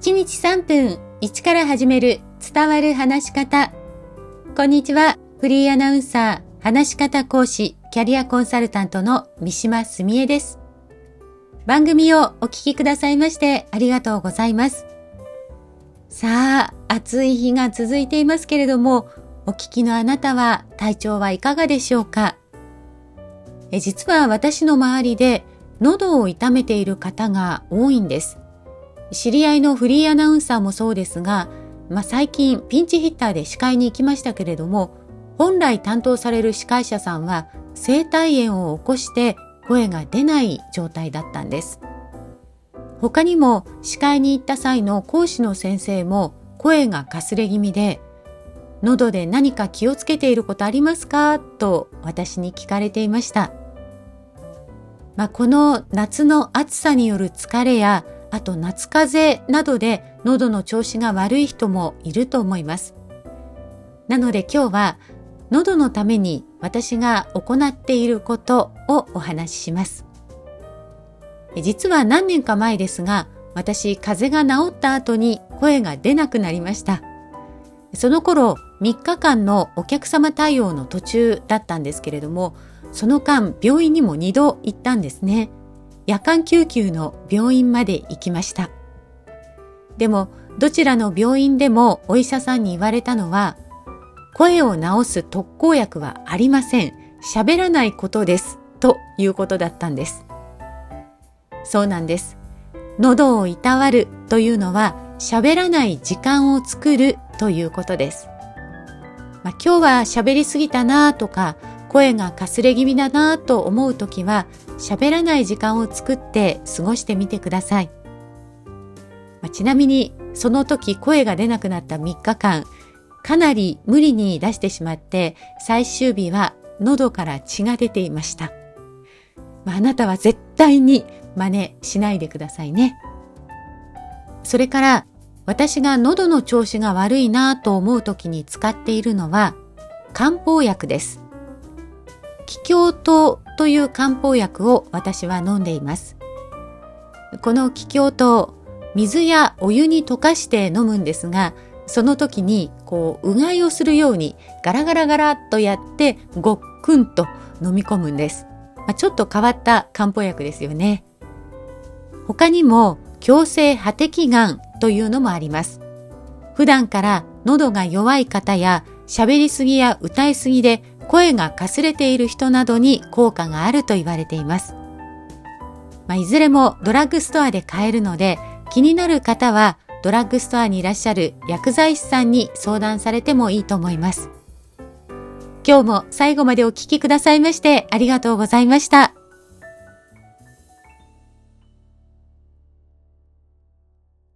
1日3分1から始める伝わる話し方。こんにちは。フリーアナウンサー、話し方講師、キャリアコンサルタントの三島澄江です。番組をお聞きくださいましてありがとうございます。さあ、暑い日が続いていますけれども、お聞きのあなたは体調はいかがでしょうか？え実は私の周りで喉を痛めている方が多いんです。知り合いのフリーアナウンサーもそうですが、まあ、最近ピンチヒッターで司会に行きましたけれども、本来担当される司会者さんは声帯炎を起こして声が出ない状態だったんです。他にも司会に行った際の講師の先生も声がかすれ気味で、喉で何か気をつけていることありますか？と私に聞かれていました。まあ、この夏の暑さによる疲れやあと夏風邪などで喉の調子が悪い人もいると思います。なので今日は喉のために私が行っていることをお話しします。実は何年か前ですが、私風邪が治った後に声が出なくなりました。その頃3日間のお客様対応の途中だったんですけれども、その間病院にも2度行ったんですね。夜間救急の病院まで行きました。でも、どちらの病院でもお医者さんに言われたのは、声を治す特効薬はありません。喋らないことです。ということだったんです。そうなんです。喉をいたわるというのは喋らない時間を作るということです。まあ、今日は喋りすぎたなとか声がかすれ気味だなと思うときは喋らない時間を作って過ごしてみてください。まあ、ちなみにその時声が出なくなった3日間かなり無理に出してしまって最終日は喉から血が出ていました。まあ、あなたは絶対に真似しないでくださいね。それから私が喉の調子が悪いなと思う時に使っているのは漢方薬です。気境糖という漢方薬を私は飲んでいます。この気境糖、水やお湯に溶かして飲むんですが、その時にこううがいをするようにガラガラガラっとやってごっくんと飲み込むんです。まあ、ちょっと変わった漢方薬ですよね。他にも強制破滴丸というのもあります。普段から喉が弱い方や喋りすぎや歌いすぎで声がかすれている人などに効果があると言われています。まあ、いずれもドラッグストアで買えるので、気になる方はドラッグストアにいらっしゃる薬剤師さんに相談されてもいいと思います。今日も最後までお聴きくださいましてありがとうございました。